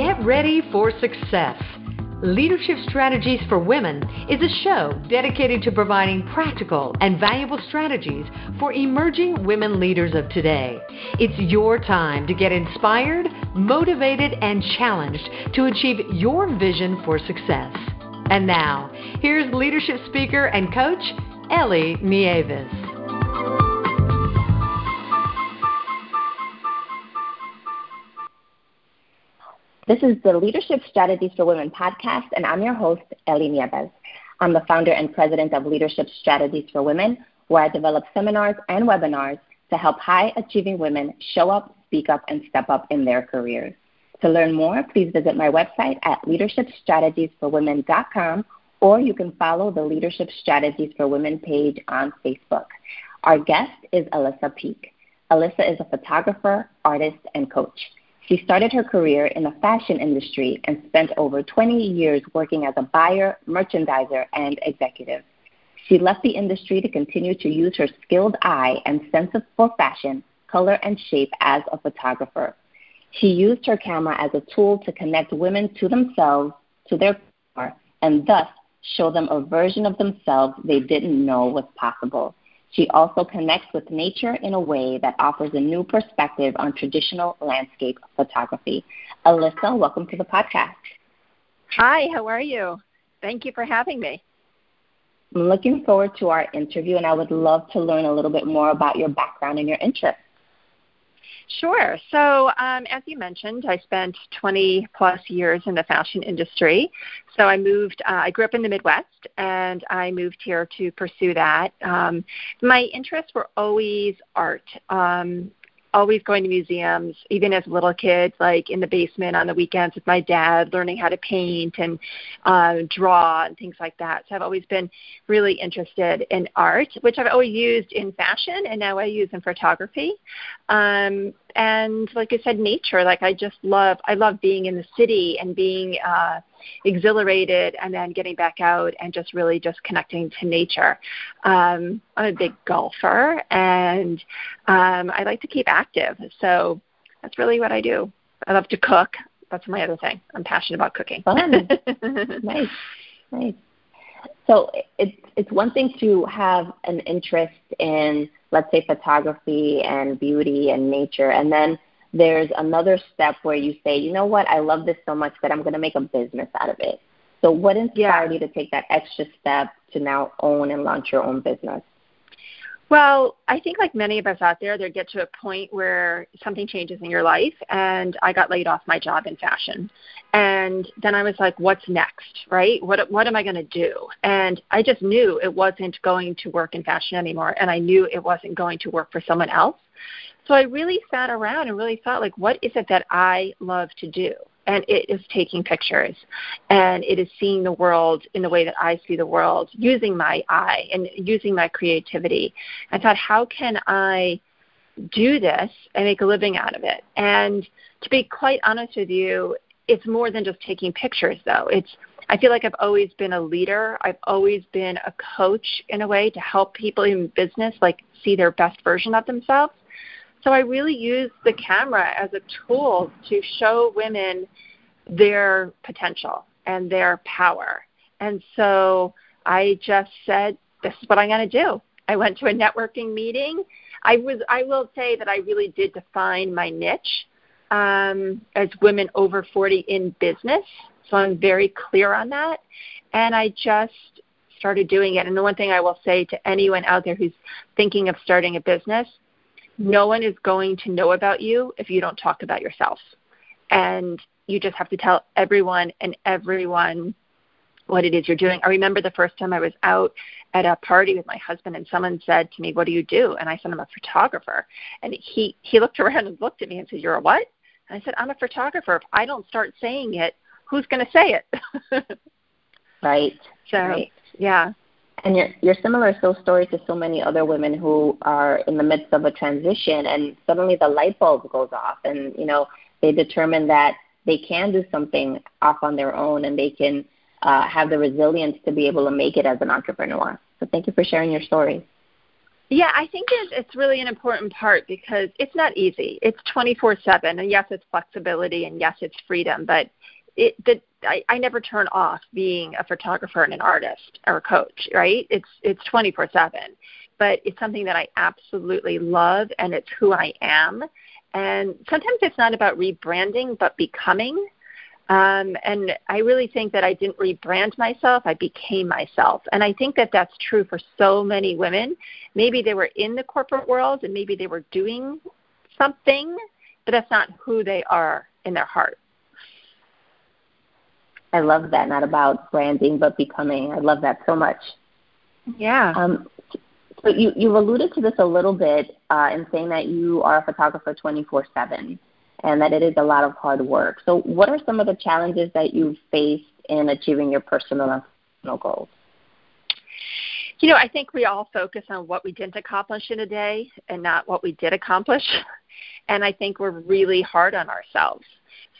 Get ready for success. Leadership Strategies for Women is a show dedicated to providing practical and valuable strategies for emerging women leaders of today. It's your time to get inspired, motivated, and challenged to achieve your vision for success. And now, here's leadership speaker and coach, Ellie Nieves. This is the Leadership Strategies for Women podcast, and I'm your host, Ellie Nieves. I'm the founder and president of Leadership Strategies for Women, where I develop seminars and webinars to help high achieving women show up, speak up, and step up in their careers. To learn more, please visit my website at leadershipstrategiesforwomen.com or you can follow the Leadership Strategies for Women page on Facebook. Our guest is Alyssa Peak. Alyssa is a photographer, artist, and coach. She started her career in the fashion industry and spent over 20 years working as a buyer, merchandiser, and executive. She left the industry to continue to use her skilled eye and sense for fashion, color, and shape as a photographer. She used her camera as a tool to connect women to themselves, to their power, and thus show them a version of themselves they didn't know was possible. She also connects with nature in a way that offers a new perspective on traditional landscape photography. Alyssa, welcome to the podcast. Hi, how are you? Thank you for having me. I'm looking forward to our interview, and I would love to learn a little bit more about your background and your interests. Sure. So, um, as you mentioned, I spent 20 plus years in the fashion industry. So, I moved, uh, I grew up in the Midwest and I moved here to pursue that. Um, my interests were always art. Um, always going to museums, even as little kids, like in the basement on the weekends with my dad, learning how to paint and uh, draw and things like that. So I've always been really interested in art, which I've always used in fashion, and now I use in photography. Um, and like I said, nature. Like I just love, I love being in the city and being uh, exhilarated, and then getting back out and just really just connecting to nature. Um, I'm a big golfer, and um, I like to keep active. So that's really what I do. I love to cook. That's my other thing. I'm passionate about cooking. Fun. nice, nice. So it's it's one thing to have an interest in let's say photography and beauty and nature and then there's another step where you say you know what? I love this so much that i'm going to make a business out of it. So what inspired yeah. you to take that extra step to now own and launch your own business well, I think like many of us out there, they get to a point where something changes in your life, and I got laid off my job in fashion, and then I was like, what's next, right? What what am I going to do? And I just knew it wasn't going to work in fashion anymore, and I knew it wasn't going to work for someone else. So I really sat around and really thought, like, what is it that I love to do? And it is taking pictures and it is seeing the world in the way that I see the world using my eye and using my creativity. I thought, how can I do this and make a living out of it? And to be quite honest with you, it's more than just taking pictures though. It's I feel like I've always been a leader. I've always been a coach in a way to help people in business like see their best version of themselves. So I really use the camera as a tool to show women their potential and their power. And so I just said, this is what I'm going to do. I went to a networking meeting. I was I will say that I really did define my niche um, as women over 40 in business. So I'm very clear on that. And I just started doing it. And the one thing I will say to anyone out there who's thinking of starting a business, no one is going to know about you if you don't talk about yourself. And you just have to tell everyone and everyone what it is you're doing. I remember the first time I was out at a party with my husband and someone said to me, "What do you do?" And I said, "I'm a photographer." And he he looked around and looked at me and said, "You're a what?" And I said, "I'm a photographer. If I don't start saying it, who's going to say it?" right. So, right. yeah. And you're, similar so story to so many other women who are in the midst of a transition and suddenly the light bulb goes off and, you know, they determine that they can do something off on their own and they can uh, have the resilience to be able to make it as an entrepreneur. So thank you for sharing your story. Yeah, I think it's, it's really an important part because it's not easy. It's 24/7, and yes, it's flexibility, and yes, it's freedom. But it, the, I, I never turn off being a photographer and an artist or a coach. Right? It's it's 24/7, but it's something that I absolutely love, and it's who I am. And sometimes it's not about rebranding, but becoming. Um, and I really think that I didn't rebrand myself, I became myself. And I think that that's true for so many women. Maybe they were in the corporate world and maybe they were doing something, but that's not who they are in their heart. I love that. Not about branding, but becoming. I love that so much. Yeah. Um, so you, you've alluded to this a little bit uh, in saying that you are a photographer 24 7 and that it is a lot of hard work. So, what are some of the challenges that you've faced in achieving your personal and professional goals? You know, I think we all focus on what we didn't accomplish in a day and not what we did accomplish. And I think we're really hard on ourselves.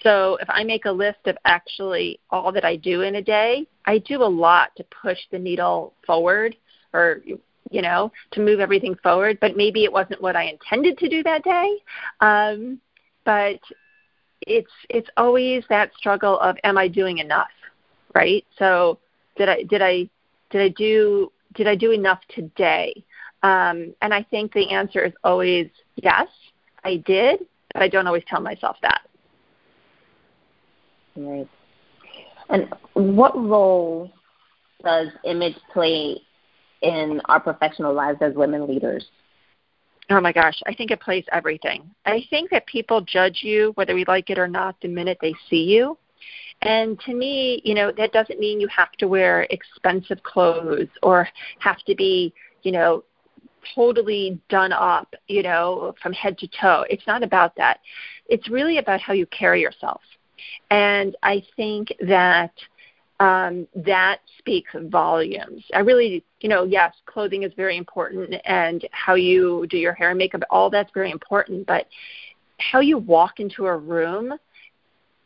So if I make a list of actually all that I do in a day, I do a lot to push the needle forward or you know, to move everything forward, but maybe it wasn't what I intended to do that day. Um, but it's it's always that struggle of am I doing enough, right? So did I did I did I do did I do enough today? Um, and I think the answer is always yes, I did, but I don't always tell myself that. Right. And what role does image play in our professional lives as women leaders? Oh my gosh, I think it plays everything. I think that people judge you, whether we like it or not, the minute they see you. And to me, you know, that doesn't mean you have to wear expensive clothes or have to be, you know, totally done up, you know, from head to toe. It's not about that. It's really about how you carry yourself. And I think that um, that speaks volumes. I really, you know, yes, clothing is very important and how you do your hair and makeup, all that's very important, but how you walk into a room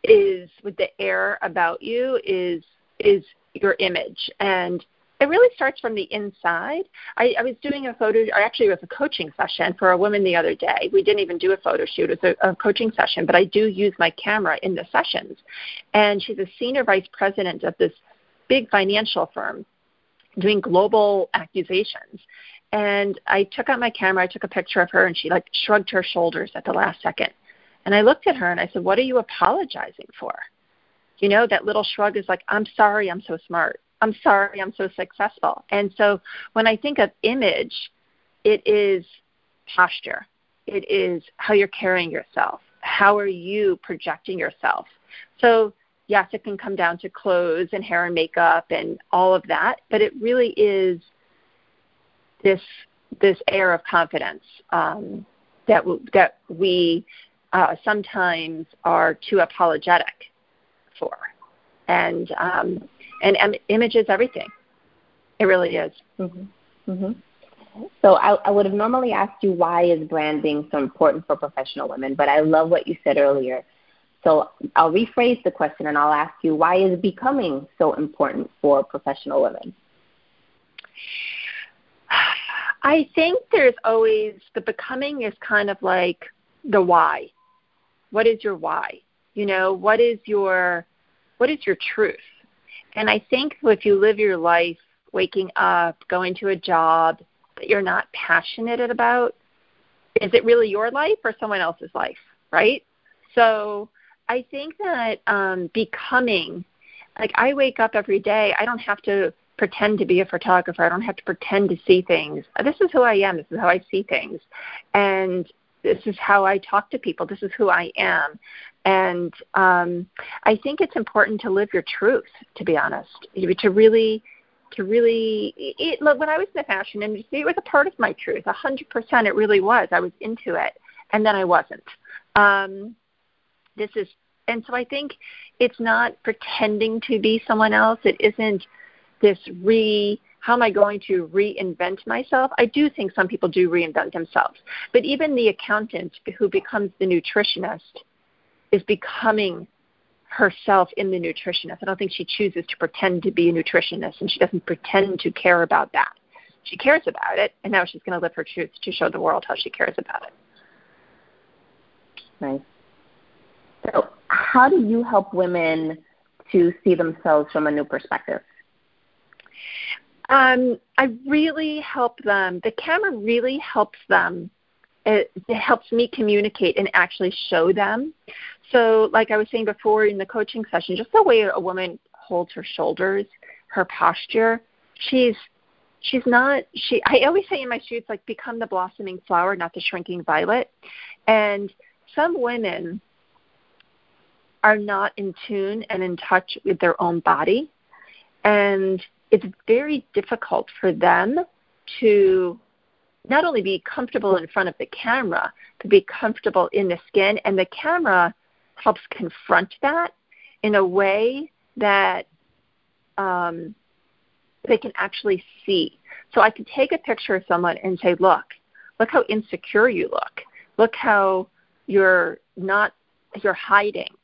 is with the air about you is is your image and it really starts from the inside. I, I was doing a photo, or actually, it was a coaching session for a woman the other day. We didn't even do a photo shoot, it was a, a coaching session, but I do use my camera in the sessions. And she's a senior vice president of this big financial firm doing global accusations. And I took out my camera, I took a picture of her, and she like shrugged her shoulders at the last second. And I looked at her and I said, What are you apologizing for? You know, that little shrug is like, I'm sorry, I'm so smart. I'm sorry I'm so successful. And so when I think of image, it is posture. It is how you're carrying yourself. How are you projecting yourself? So yes, it can come down to clothes and hair and makeup and all of that, but it really is this this air of confidence um, that w- that we uh, sometimes are too apologetic for, and um, and um, image is everything. It really is. Mm-hmm. Mm-hmm. So I, I would have normally asked you why is branding so important for professional women, but I love what you said earlier. So I'll rephrase the question and I'll ask you why is becoming so important for professional women? I think there's always the becoming is kind of like the why. What is your why? You know, what is your what is your truth? And I think if you live your life waking up, going to a job that you're not passionate about, is it really your life or someone else's life, right? So I think that um, becoming, like I wake up every day, I don't have to pretend to be a photographer. I don't have to pretend to see things. This is who I am. This is how I see things. And this is how I talk to people. This is who I am. And um, I think it's important to live your truth, to be honest, to really to really it, look when I was in the fashion industry, it was a part of my truth. A hundred percent, it really was. I was into it, and then I wasn't. Um, this is, and so I think it's not pretending to be someone else. It isn't this re how am I going to reinvent myself? I do think some people do reinvent themselves. But even the accountant who becomes the nutritionist is becoming herself in the nutritionist. I don't think she chooses to pretend to be a nutritionist and she doesn't pretend to care about that. She cares about it, and now she's going to live her truth to show the world how she cares about it. Nice. So, how do you help women to see themselves from a new perspective? Um, I really help them. The camera really helps them. It, it helps me communicate and actually show them. So, like I was saying before in the coaching session, just the way a woman holds her shoulders, her posture, she's she's not she i always say in my shoots like become the blossoming flower not the shrinking violet and some women are not in tune and in touch with their own body and it's very difficult for them to not only be comfortable in front of the camera, but be comfortable in the skin. And the camera helps confront that in a way that um, they can actually see. So I can take a picture of someone and say, look, look how insecure you look. Look how you're not, you're hiding.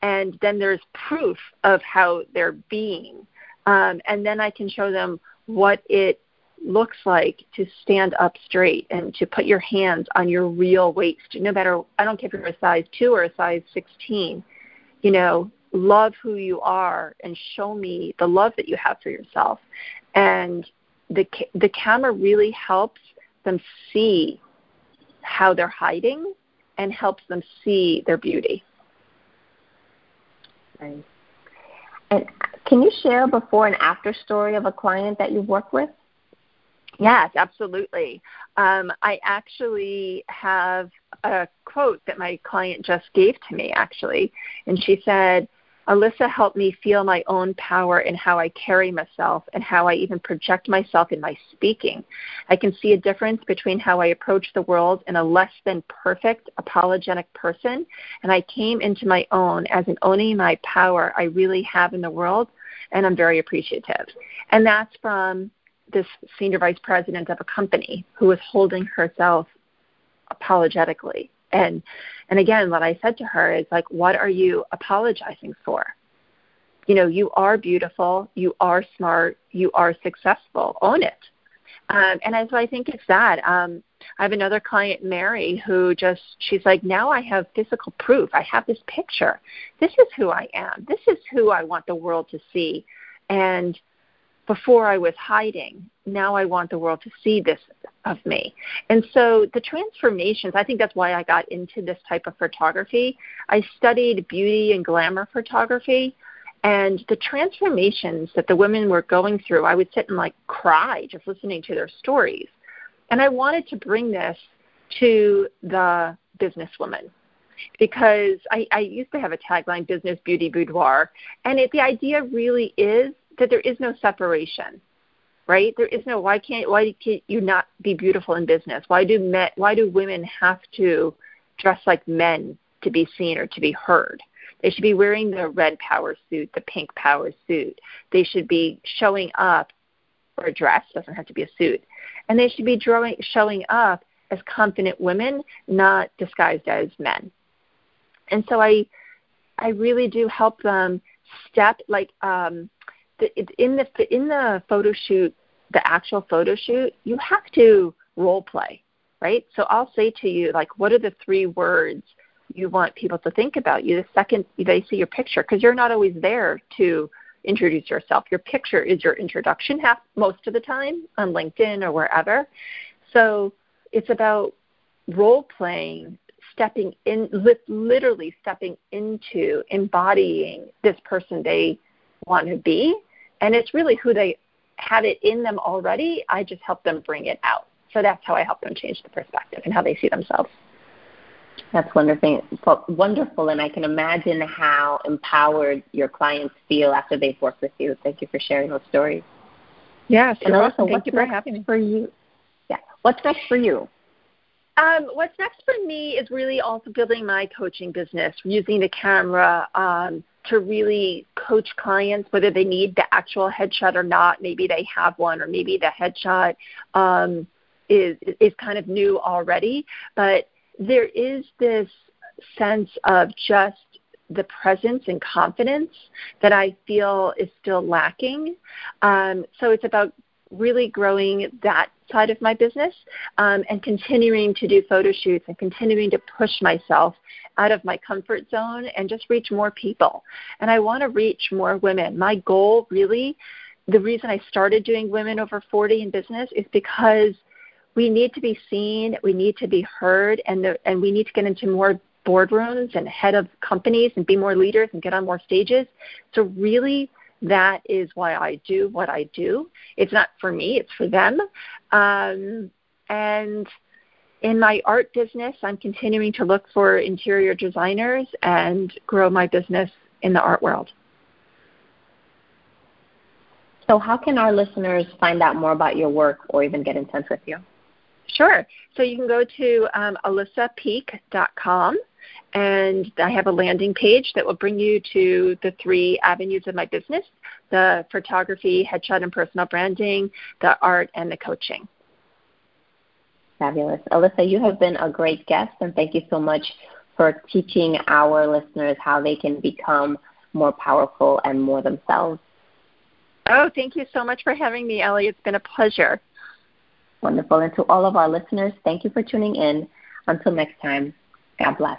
And then there's proof of how they're being um, and then I can show them what it looks like to stand up straight and to put your hands on your real waist. No matter, I don't care if you're a size 2 or a size 16, you know, love who you are and show me the love that you have for yourself. And the, the camera really helps them see how they're hiding and helps them see their beauty. And can you share a before and after story of a client that you've worked with? Yes, absolutely. Um, I actually have a quote that my client just gave to me, actually. And she said, Alyssa helped me feel my own power in how I carry myself and how I even project myself in my speaking. I can see a difference between how I approach the world in a less than perfect apologetic person, and I came into my own as an owning my power I really have in the world, and I'm very appreciative. And that's from this senior vice president of a company who was holding herself apologetically and and again what i said to her is like what are you apologizing for? You know you are beautiful you are smart you are successful own it. Um, and so i think it's that. Um, i have another client mary who just she's like now i have physical proof. I have this picture. This is who i am. This is who i want the world to see. And before I was hiding. Now I want the world to see this of me. And so the transformations, I think that's why I got into this type of photography. I studied beauty and glamour photography. And the transformations that the women were going through, I would sit and like cry just listening to their stories. And I wanted to bring this to the businesswoman because I, I used to have a tagline, Business Beauty Boudoir. And it, the idea really is that there is no separation right? There is no why can't why can't you not be beautiful in business? Why do men why do women have to dress like men to be seen or to be heard? They should be wearing the red power suit the pink power suit. They should be showing up or a dress doesn't have to be a suit. And they should be drawing, showing up as confident women not disguised as men. And so i i really do help them step like um in the in the photo shoot, the actual photo shoot, you have to role play, right? So I'll say to you, like, what are the three words you want people to think about you the second they see your picture? Because you're not always there to introduce yourself. Your picture is your introduction half most of the time on LinkedIn or wherever. So it's about role playing, stepping in, literally stepping into embodying this person they want to be. And it's really who they had it in them already. I just help them bring it out. So that's how I help them change the perspective and how they see themselves. That's wonderful, wonderful, and I can imagine how empowered your clients feel after they've worked with you. Thank you for sharing those stories. Yes, and also, thank you for having me. For you, yeah. What's next for you? Um, what's next for me is really also building my coaching business, using the camera um, to really coach clients, whether they need the actual headshot or not. Maybe they have one, or maybe the headshot um, is is kind of new already. But there is this sense of just the presence and confidence that I feel is still lacking. Um, so it's about really growing that side of my business um, and continuing to do photo shoots and continuing to push myself out of my comfort zone and just reach more people. And I want to reach more women. My goal really, the reason I started doing women over 40 in business is because we need to be seen, we need to be heard, and, the, and we need to get into more boardrooms and head of companies and be more leaders and get on more stages. So really that is why I do what I do. It's not for me, it's for them. Um, and in my art business, I'm continuing to look for interior designers and grow my business in the art world. So, how can our listeners find out more about your work or even get in touch with you? Sure. So, you can go to um, alyssapeak.com and I have a landing page that will bring you to the three avenues of my business the photography, headshot and personal branding, the art, and the coaching. Fabulous. Alyssa, you have been a great guest, and thank you so much for teaching our listeners how they can become more powerful and more themselves. Oh, thank you so much for having me, Ellie. It's been a pleasure. Wonderful. And to all of our listeners, thank you for tuning in. Until next time, God bless.